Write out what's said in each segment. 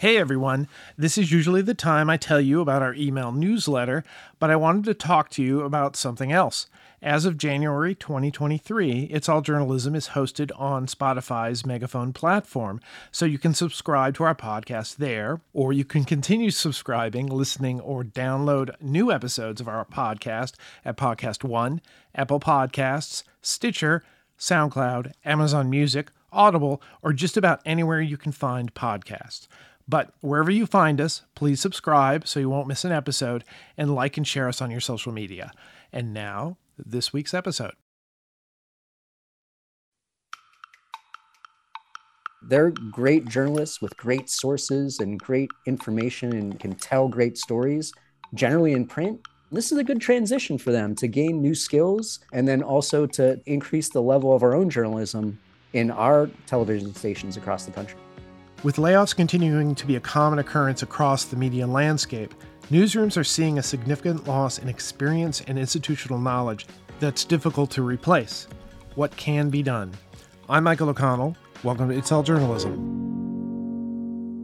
Hey everyone, this is usually the time I tell you about our email newsletter, but I wanted to talk to you about something else. As of January 2023, It's All Journalism is hosted on Spotify's Megaphone platform, so you can subscribe to our podcast there, or you can continue subscribing, listening, or download new episodes of our podcast at Podcast One, Apple Podcasts, Stitcher, SoundCloud, Amazon Music, Audible, or just about anywhere you can find podcasts. But wherever you find us, please subscribe so you won't miss an episode and like and share us on your social media. And now, this week's episode. They're great journalists with great sources and great information and can tell great stories, generally in print. This is a good transition for them to gain new skills and then also to increase the level of our own journalism in our television stations across the country. With layoffs continuing to be a common occurrence across the media landscape, newsrooms are seeing a significant loss in experience and institutional knowledge that's difficult to replace. What can be done? I'm Michael O'Connell. Welcome to It's All Journalism.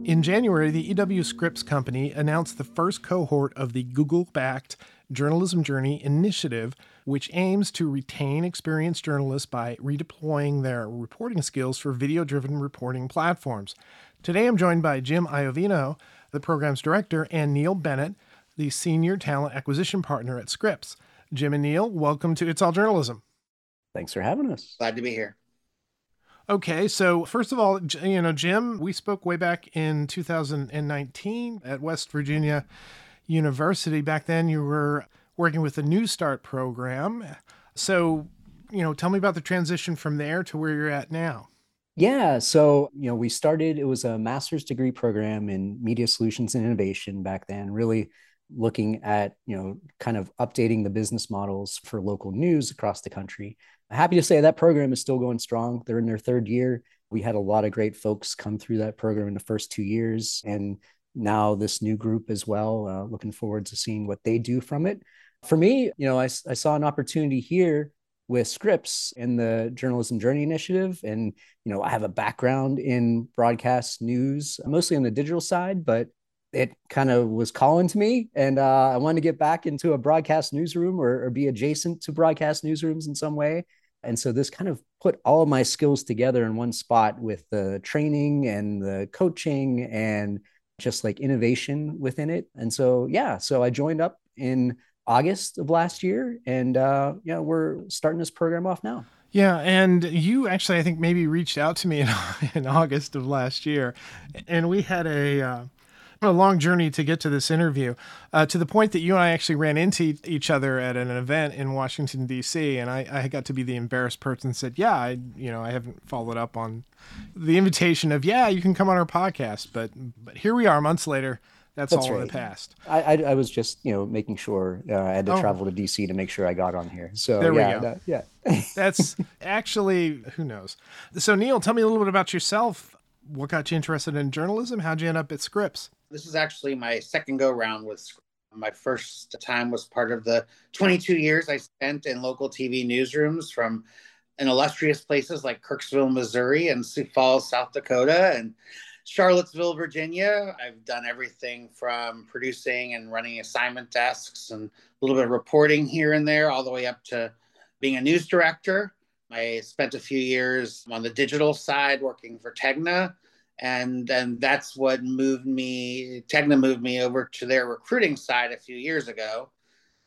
In January, the EW Scripps Company announced the first cohort of the Google backed Journalism Journey initiative, which aims to retain experienced journalists by redeploying their reporting skills for video driven reporting platforms. Today I'm joined by Jim Iovino, the program's director, and Neal Bennett, the senior talent acquisition partner at Scripps. Jim and Neal, welcome to It's All Journalism. Thanks for having us. Glad to be here. Okay, so first of all, you know, Jim, we spoke way back in 2019 at West Virginia University. Back then, you were working with the NewStart program. So, you know, tell me about the transition from there to where you're at now. Yeah. So, you know, we started, it was a master's degree program in media solutions and innovation back then, really looking at, you know, kind of updating the business models for local news across the country. Happy to say that program is still going strong. They're in their third year. We had a lot of great folks come through that program in the first two years. And now this new group as well. Uh, looking forward to seeing what they do from it. For me, you know, I, I saw an opportunity here with Scripps in the Journalism Journey Initiative. And, you know, I have a background in broadcast news, mostly on the digital side, but it kind of was calling to me. And uh, I wanted to get back into a broadcast newsroom or, or be adjacent to broadcast newsrooms in some way. And so this kind of put all of my skills together in one spot with the training and the coaching and just like innovation within it. And so, yeah, so I joined up in August of last year, and uh, yeah, we're starting this program off now. Yeah, and you actually, I think, maybe reached out to me in, in August of last year, and we had a uh, a long journey to get to this interview, uh, to the point that you and I actually ran into each other at an event in Washington D.C. And I, I got to be the embarrassed person said, "Yeah, I, you know, I haven't followed up on the invitation of, yeah, you can come on our podcast." But but here we are, months later that's, That's all right. in the past. I, I, I was just you know making sure uh, I had to oh. travel to DC to make sure I got on here. So there yeah, we go. That, yeah. That's actually who knows. So Neal, tell me a little bit about yourself. What got you interested in journalism? How'd you end up at Scripps? This is actually my second go round with Scripps. My first time was part of the 22 years I spent in local TV newsrooms from in illustrious places like Kirksville, Missouri, and Sioux Falls, South Dakota, and Charlottesville, Virginia. I've done everything from producing and running assignment desks and a little bit of reporting here and there, all the way up to being a news director. I spent a few years on the digital side working for Tegna. And and that's what moved me. Tegna moved me over to their recruiting side a few years ago,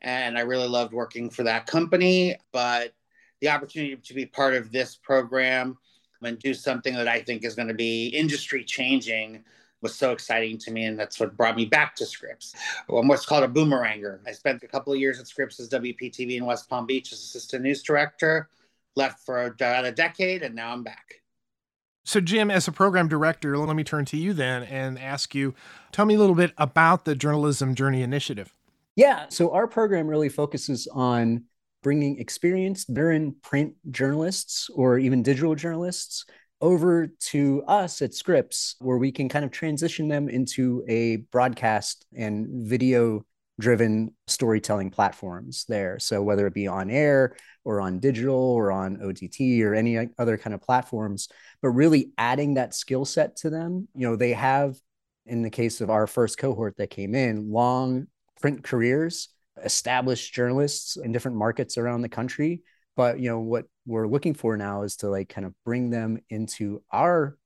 and I really loved working for that company. But the opportunity to be part of this program and do something that I think is going to be industry changing was so exciting to me. And that's what brought me back to Scripps. I'm what's called a boomeranger. I spent a couple of years at Scripps as WPTV in West Palm Beach as assistant news director, left for about a decade, and now I'm back. So, Jim, as a program director, let me turn to you then and ask you tell me a little bit about the Journalism Journey Initiative. Yeah. So, our program really focuses on bringing experienced veteran print journalists or even digital journalists over to us at Scripps, where we can kind of transition them into a broadcast and video driven storytelling platforms there. So, whether it be on air or on digital or on OTT or any other kind of platforms, but really adding that skill set to them. You know, they have in the case of our first cohort that came in, long print careers, established journalists in different markets around the country. But you know what we're looking for now is to like kind of bring them into our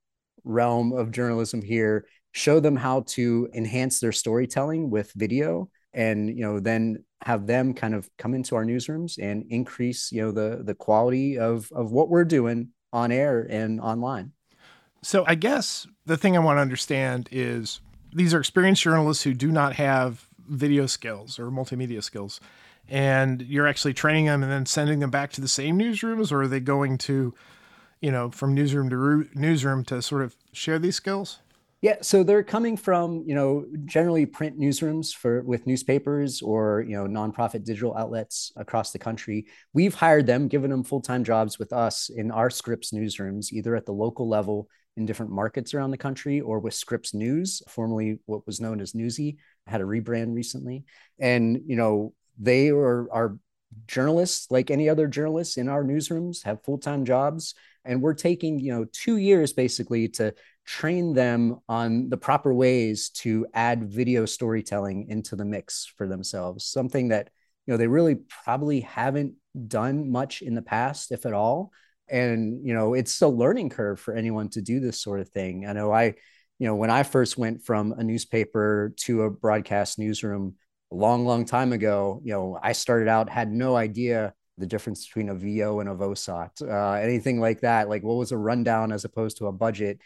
realm of journalism here, show them how to enhance their storytelling with video, and you know then have them kind of come into our newsrooms and increase you know the the quality of of what we're doing on air and online. So I guess the thing I want to understand is these are experienced journalists who do not have video skills or multimedia skills. And you're actually training them and then sending them back to the same newsrooms, or are they going to, you know, from newsroom to newsroom to sort of share these skills? Yeah, so they're coming from you know generally print newsrooms for with newspapers or you know nonprofit digital outlets across the country. We've hired them, given them full time jobs with us in our Scripps newsrooms, either at the local level in different markets around the country or with Scripps News, formerly what was known as Newsy, had a rebrand recently, and you know they are are journalists like any other journalists in our newsrooms have full time jobs, and we're taking you know two years basically to train them on the proper ways to add video storytelling into the mix for themselves something that you know they really probably haven't done much in the past if at all. And you know it's a learning curve for anyone to do this sort of thing. I know i you know when i first went from a newspaper to a broadcast newsroom a long long time ago you know i started out had no idea the difference between a vo and a vosot uh, anything like that like what was a rundown as opposed to a budget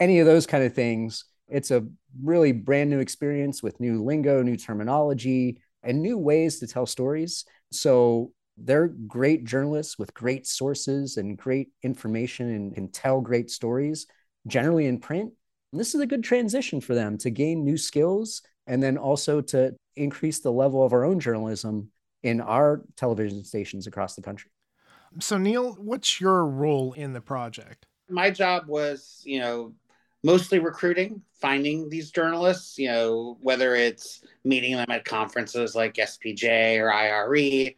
any of those kind of things. It's a really brand new experience with new lingo, new terminology, and new ways to tell stories. So they're great journalists with great sources and great information and can tell great stories, generally in print. And this is a good transition for them to gain new skills and then also to increase the level of our own journalism in our television stations across the country. So, Neal, what's your role in the project? My job was, you know, mostly recruiting, finding these journalists, you know, whether it's meeting them at conferences like SPJ or IRE,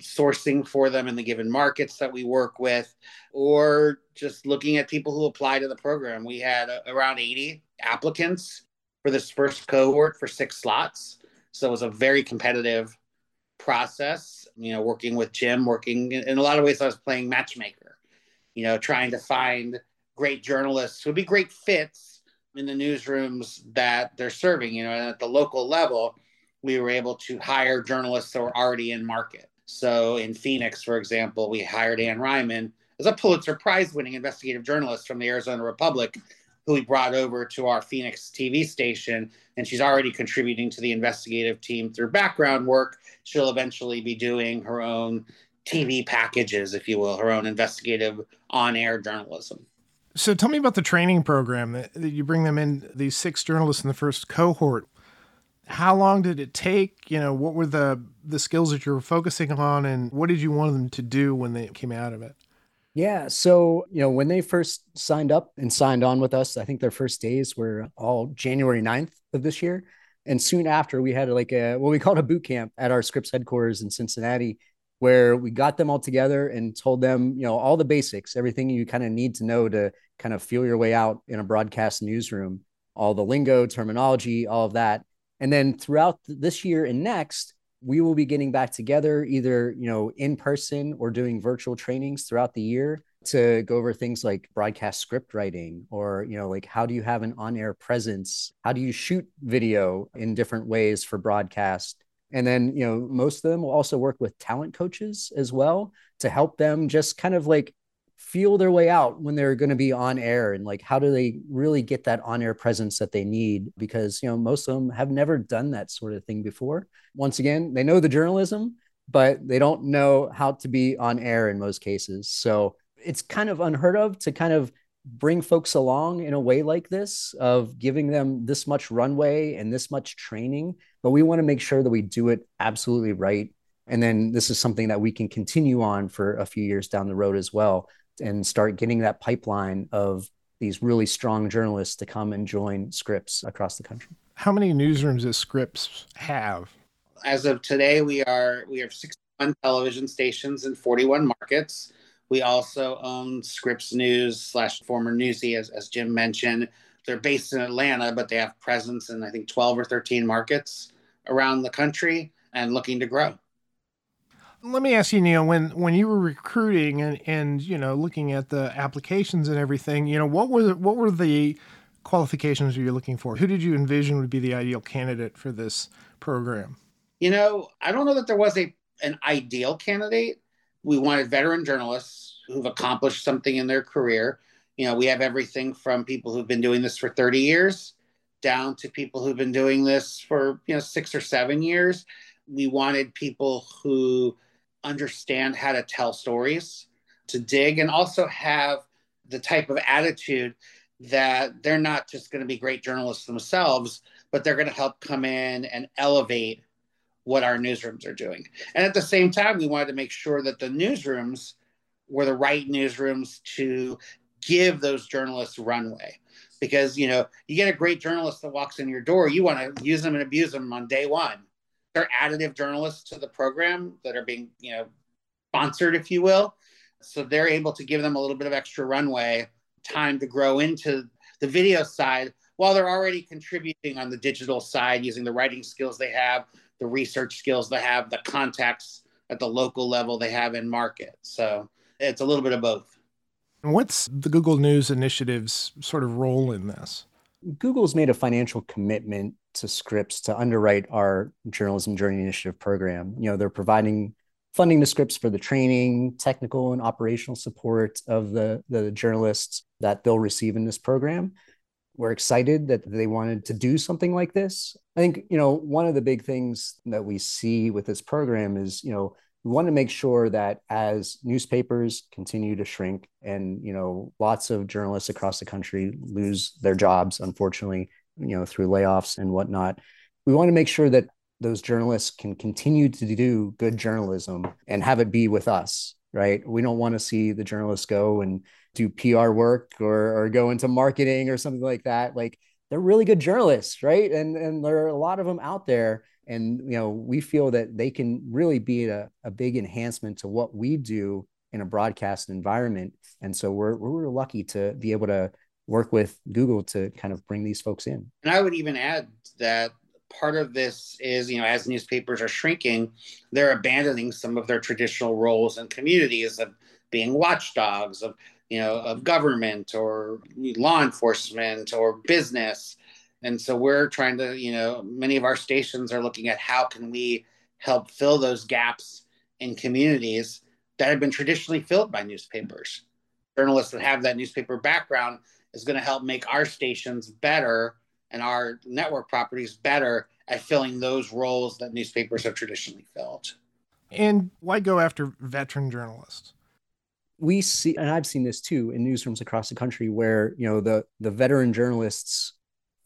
sourcing for them in the given markets that we work with, or just looking at people who apply to the program. We had uh, around 80 applicants for this first cohort for six slots. So it was a very competitive process, you know, working with Jim, working in a lot of ways, I was playing matchmaker, you know, trying to find great journalists who would be great fits in the newsrooms that they're serving. You know, and at the local level, we were able to hire journalists that were already in market. So in Phoenix, for example, we hired Anne Ryman as a Pulitzer Prize winning investigative journalist from the Arizona Republic, who we brought over to our Phoenix TV station. And she's already contributing to the investigative team through background work. She'll eventually be doing her own TV packages, if you will, her own investigative on air journalism. So tell me about the training program that, that you bring them in, these six journalists in the first cohort. How long did it take? You know, what were the the skills that you were focusing on and what did you want them to do when they came out of it? Yeah. So, you know, when they first signed up and signed on with us, I think their first days were all January 9th of this year. And soon after, we had like a what we called a boot camp at our Scripps headquarters in Cincinnati where we got them all together and told them, you know, all the basics, everything you kind of need to know to kind of feel your way out in a broadcast newsroom, all the lingo, terminology, all of that. And then throughout this year and next, we will be getting back together either, you know, in person or doing virtual trainings throughout the year to go over things like broadcast script writing or, you know, like how do you have an on-air presence? How do you shoot video in different ways for broadcast? And then, you know, most of them will also work with talent coaches as well to help them just kind of like feel their way out when they're going to be on air and like how do they really get that on air presence that they need? Because you know most of them have never done that sort of thing before. Once again they know the journalism but they don't know how to be on air in most cases. So it's kind of unheard of to kind of bring folks along in a way like this of giving them this much runway and this much training but we want to make sure that we do it absolutely right. And then this is something that we can continue on for a few years down the road as well and start getting that pipeline of these really strong journalists to come and join Scripps across the country. How many newsrooms does Scripps have? As of today, we are we have 61 television stations in 41 markets. We also own Scripps News slash former Newsy, as, as Jim mentioned, they're based in Atlanta, but they have presence in I think 12 or 13 markets around the country and looking to grow. Let me ask you, Neal, when when you were recruiting and and you know looking at the applications and everything, you know what were the, what were the qualifications you were looking for? Who did you envision would be the ideal candidate for this program? You know, I don't know that there was a an ideal candidate. We wanted veteran journalists who've accomplished something in their career. You know, we have everything from people who've been doing this for 30 years down to people who've been doing this for, you know, 6 or 7 years. We wanted people who understand how to tell stories, to dig and also have the type of attitude that they're not just going to be great journalists themselves, but they're going to help come in and elevate what our newsrooms are doing. And at the same time, we wanted to make sure that the newsrooms were the right newsrooms to give those journalists runway. Because, you know, you get a great journalist that walks in your door, you want to use them and abuse them on day one. They're additive journalists to the program that are being, you know, sponsored, if you will. So they're able to give them a little bit of extra runway, time to grow into the video side while they're already contributing on the digital side using the writing skills they have, the research skills they have, the contacts at the local level they have in market. So it's a little bit of both. What's the Google News Initiative's sort of role in this? Google's made a financial commitment to Scripps to underwrite our Journalism Journey Initiative program. You know, they're providing funding to Scripps for the training, technical and operational support of the, the journalists that they'll receive in this program We're excited that they wanted to do something like this. I think, you know, one of the big things that we see with this program is, you know, we want to make sure that as newspapers continue to shrink and, you know, lots of journalists across the country lose their jobs, unfortunately, you know, through layoffs and whatnot, we want to make sure that those journalists can continue to do good journalism and have it be with us, right? We don't want to see the journalists go and do PR work or, or go into marketing or something like that. Like they're really good journalists, right? And and there are a lot of them out there. And you know, we feel that they can really be a, a big enhancement to what we do in a broadcast environment. And so we're we're lucky to be able to work with Google to kind of bring these folks in. And I would even add that part of this is, you know, as newspapers are shrinking, they're abandoning some of their traditional roles and communities of being watchdogs, of you know, of government or law enforcement or business. And so we're trying to, you know, many of our stations are looking at how can we help fill those gaps in communities that have been traditionally filled by newspapers. Journalists that have that newspaper background is going to help make our stations better and our network properties better at filling those roles that newspapers have traditionally filled. And why go after veteran journalists? we see and i've seen this too in newsrooms across the country where you know the the veteran journalists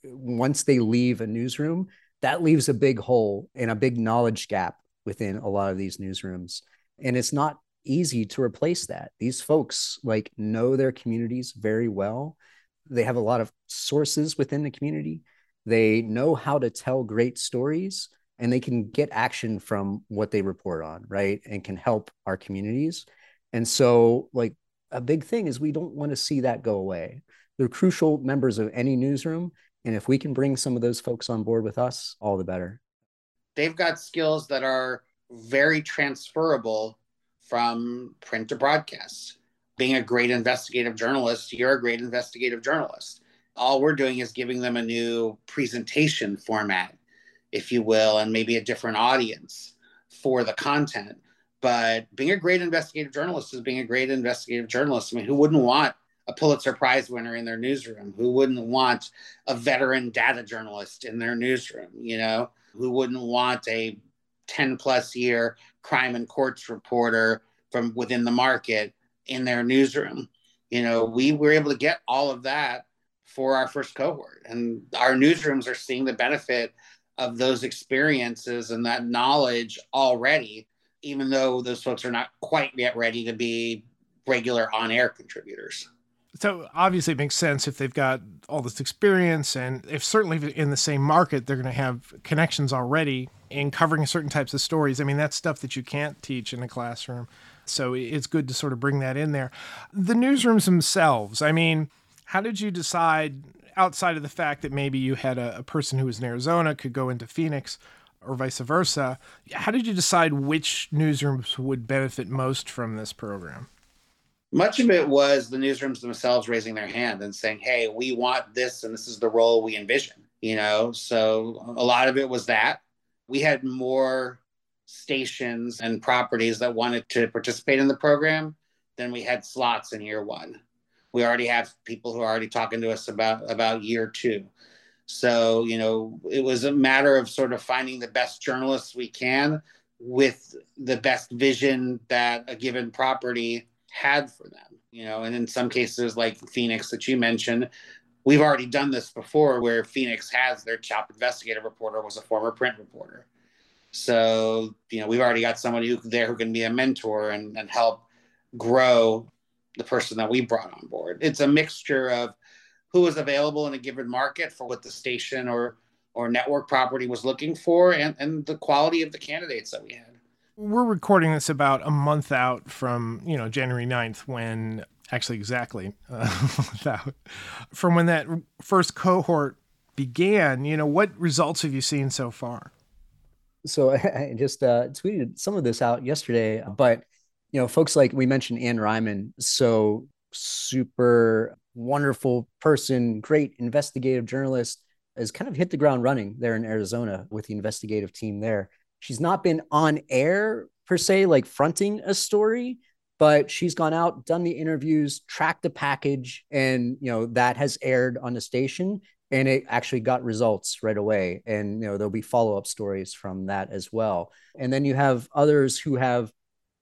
once they leave a newsroom that leaves a big hole and a big knowledge gap within a lot of these newsrooms and it's not easy to replace that these folks like know their communities very well they have a lot of sources within the community they know how to tell great stories and they can get action from what they report on right and can help our communities and so, like, a big thing is we don't want to see that go away. They're crucial members of any newsroom. And if we can bring some of those folks on board with us, all the better. They've got skills that are very transferable from print to broadcast. Being a great investigative journalist, you're a great investigative journalist. All we're doing is giving them a new presentation format, if you will, and maybe a different audience for the content but being a great investigative journalist is being a great investigative journalist. I mean, who wouldn't want a Pulitzer Prize winner in their newsroom? Who wouldn't want a veteran data journalist in their newsroom? You know, who wouldn't want a 10 plus year crime and courts reporter from within the market in their newsroom? You know, we were able to get all of that for our first cohort, and our newsrooms are seeing the benefit of those experiences and that knowledge already even though those folks are not quite yet ready to be regular on air contributors. So obviously it makes sense if they've got all this experience and if certainly in the same market they're going to have connections already in covering certain types of stories. I mean that's stuff that you can't teach in a classroom. So it's good to sort of bring that in there. The newsrooms themselves, I mean, How did you decide, outside of the fact that maybe you had a, a person who was in Arizona could go into Phoenix or vice versa, how did you decide which newsrooms would benefit most from this program? Much of it was the newsrooms themselves raising their hand and saying, hey, we want this and this is the role we envision, you know? So a lot of it was that. We had more stations and properties that wanted to participate in the program than we had slots in year one. We already have people who are already talking to us about about year two. So, you know, it was a matter of sort of finding the best journalists we can with the best vision that a given property had for them, you know, and in some cases like Phoenix that you mentioned, we've already done this before where Phoenix has their top investigative reporter was a former print reporter. So, you know, we've already got somebody who there who can be a mentor and, and help grow the person that we brought on board. It's a mixture of who was available in a given market for what the station or or network property was looking for and, and the quality of the candidates that we had. We're recording this about a month out from, you know, January 9th when actually exactly uh, from when that first cohort began, you know, what results have you seen so far? So I just uh, tweeted some of this out yesterday, but you know, folks like we mentioned Anne Ryman, so super wonderful person, great investigative journalist, has kind of hit the ground running there in Arizona with the investigative team there. She's not been on air per se, like fronting a story, but she's gone out, done the interviews, tracked the package, and you know that has aired on the station, and it actually got results right away. And you know there'll be follow up stories from that as well. And then you have others who have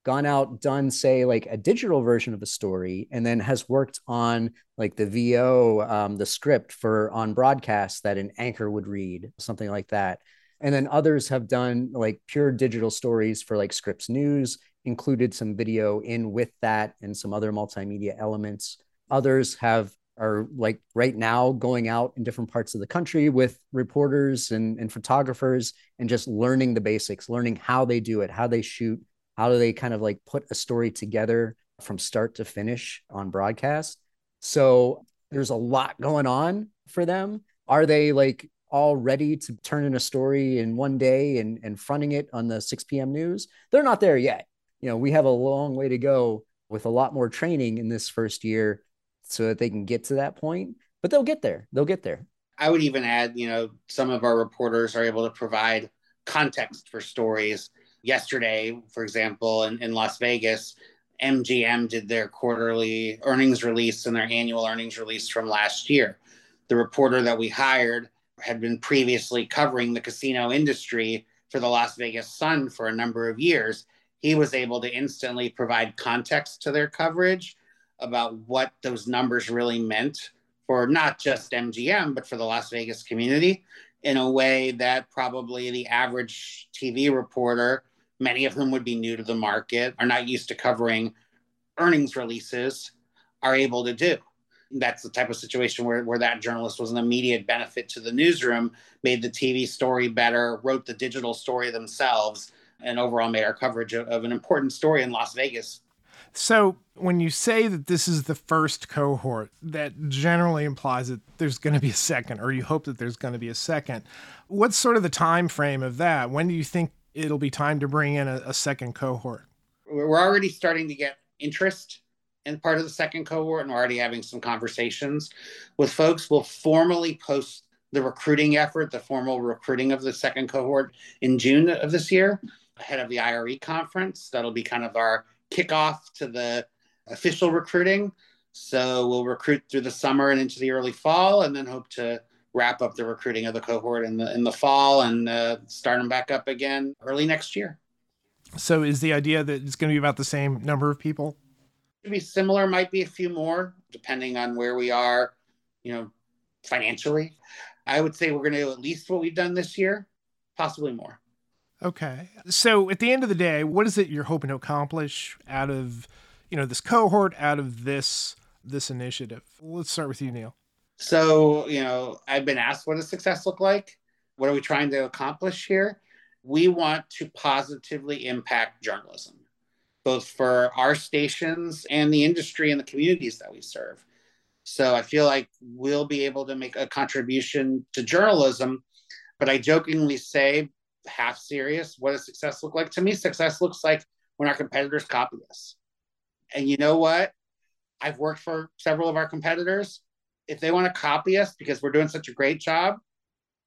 gone out, done, say, like a digital version of a story, and then has worked on like the VO, um, the script for on broadcast that an anchor would read, something like that. And then others have done like pure digital stories for like Scripps News, included some video in with that and some other multimedia elements. Others have are like right now going out in different parts of the country with reporters and, and photographers and just learning the basics, learning how they do it, how they shoot, how do they kind of like put a story together from start to finish on broadcast? So there's a lot going on for them. Are they like all ready to turn in a story in one day and, and fronting it on the 6 p.m. news? They're not there yet. You know, we have a long way to go with a lot more training in this first year so that they can get to that point, but they'll get there. They'll get there. I would even add, you know, some of our reporters are able to provide context for stories yesterday, for example, in, in Las Vegas, MGM did their quarterly earnings release and their annual earnings release from last year. The reporter that we hired had been previously covering the casino industry for the Las Vegas Sun for a number of years. He was able to instantly provide context to their coverage about what those numbers really meant for not just MGM, but for the Las Vegas community in a way that probably the average TV reporter many of whom would be new to the market, are not used to covering earnings releases, are able to do. That's the type of situation where, where that journalist was an immediate benefit to the newsroom, made the TV story better, wrote the digital story themselves, and overall made our coverage of, of an important story in Las Vegas so, when you say that this is the first cohort, that generally implies that there's going to be a second, or you hope that there's going to be a second. What's sort of the time frame of that? When do you think it'll be time to bring in a, a second cohort. We're already starting to get interest in part of the second cohort, and we're already having some conversations with folks. We'll formally post the recruiting effort, the formal recruiting of the second cohort in June of this year, ahead of the IRE conference. That'll be kind of our kickoff to the official recruiting. So we'll recruit through the summer and into the early fall, and then hope to wrap up the recruiting of the cohort in the in the fall and uh, start them back up again early next year. So, is the idea that it's going to be about the same number of people? To be similar, might be a few more, depending on where we are, you know, financially. I would say we're going to do at least what we've done this year, possibly more. Okay. So, at the end of the day, what is it you're hoping to accomplish out of, you know, this cohort, out of this this initiative? Let's start with you, Neal. So, you know, I've been asked what does success look like? What are we trying to accomplish here? We want to positively impact journalism, both for our stations and the industry and the communities that we serve. So I feel like we'll be able to make a contribution to journalism. But I jokingly say, half serious, what does success look like? To me, success looks like when our competitors copy us. And you know what? I've worked for several of our competitors. If they want to copy us because we're doing such a great job,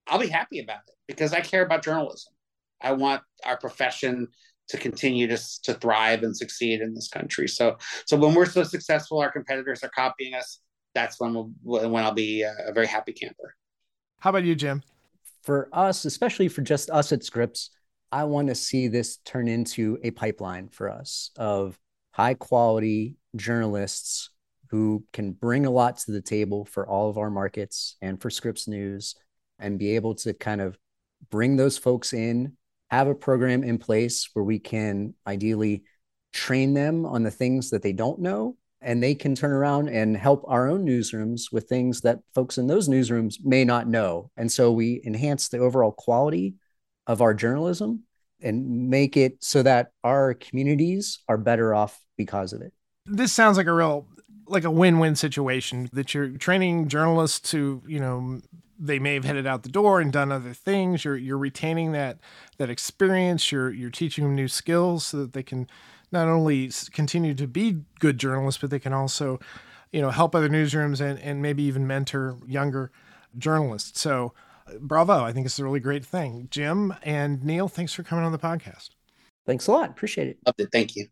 I'll be happy about it because I care about journalism. I want our profession to continue to, to thrive and succeed in this country. So, so when we're so successful, our competitors are copying us. That's when we'll, when I'll be a very happy camper. How about you, Jim? For us, especially for just us at Scripps, I want to see this turn into a pipeline for us of high quality journalists who can bring a lot to the table for all of our markets and for Scripps News and be able to kind of bring those folks in, have a program in place where we can ideally train them on the things that they don't know and they can turn around and help our own newsrooms with things that folks in those newsrooms may not know. And so we enhance the overall quality of our journalism and make it so that our communities are better off because of it. This sounds like a real like a win-win situation that you're training journalists to, you know, they may have headed out the door and done other things. You're you're retaining that that experience. You're you're teaching them new skills so that they can not only continue to be good journalists, but they can also, you know, help other newsrooms and and maybe even mentor younger journalists. So, uh, bravo! I think it's a really great thing. Jim and Neal, thanks for coming on the podcast. Thanks a lot. Appreciate it. Loved it. Thank you.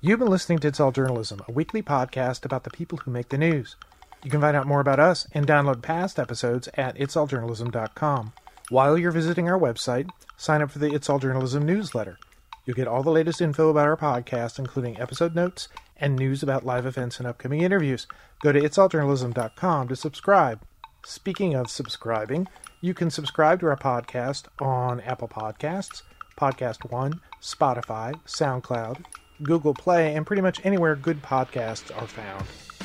You've been listening to It's All Journalism, a weekly podcast about the people who make the news. You can find out more about us and download past episodes at itsalljournalism.com. While you're visiting our website, sign up for the It's All Journalism newsletter. You'll get all the latest info about our podcast, including episode notes and news about live events and upcoming interviews. Go to itsalljournalism.com to subscribe. Speaking of subscribing, you can subscribe to our podcast on Apple Podcasts, Podcast One, Spotify, SoundCloud, Google Play, and pretty much anywhere good podcasts are found.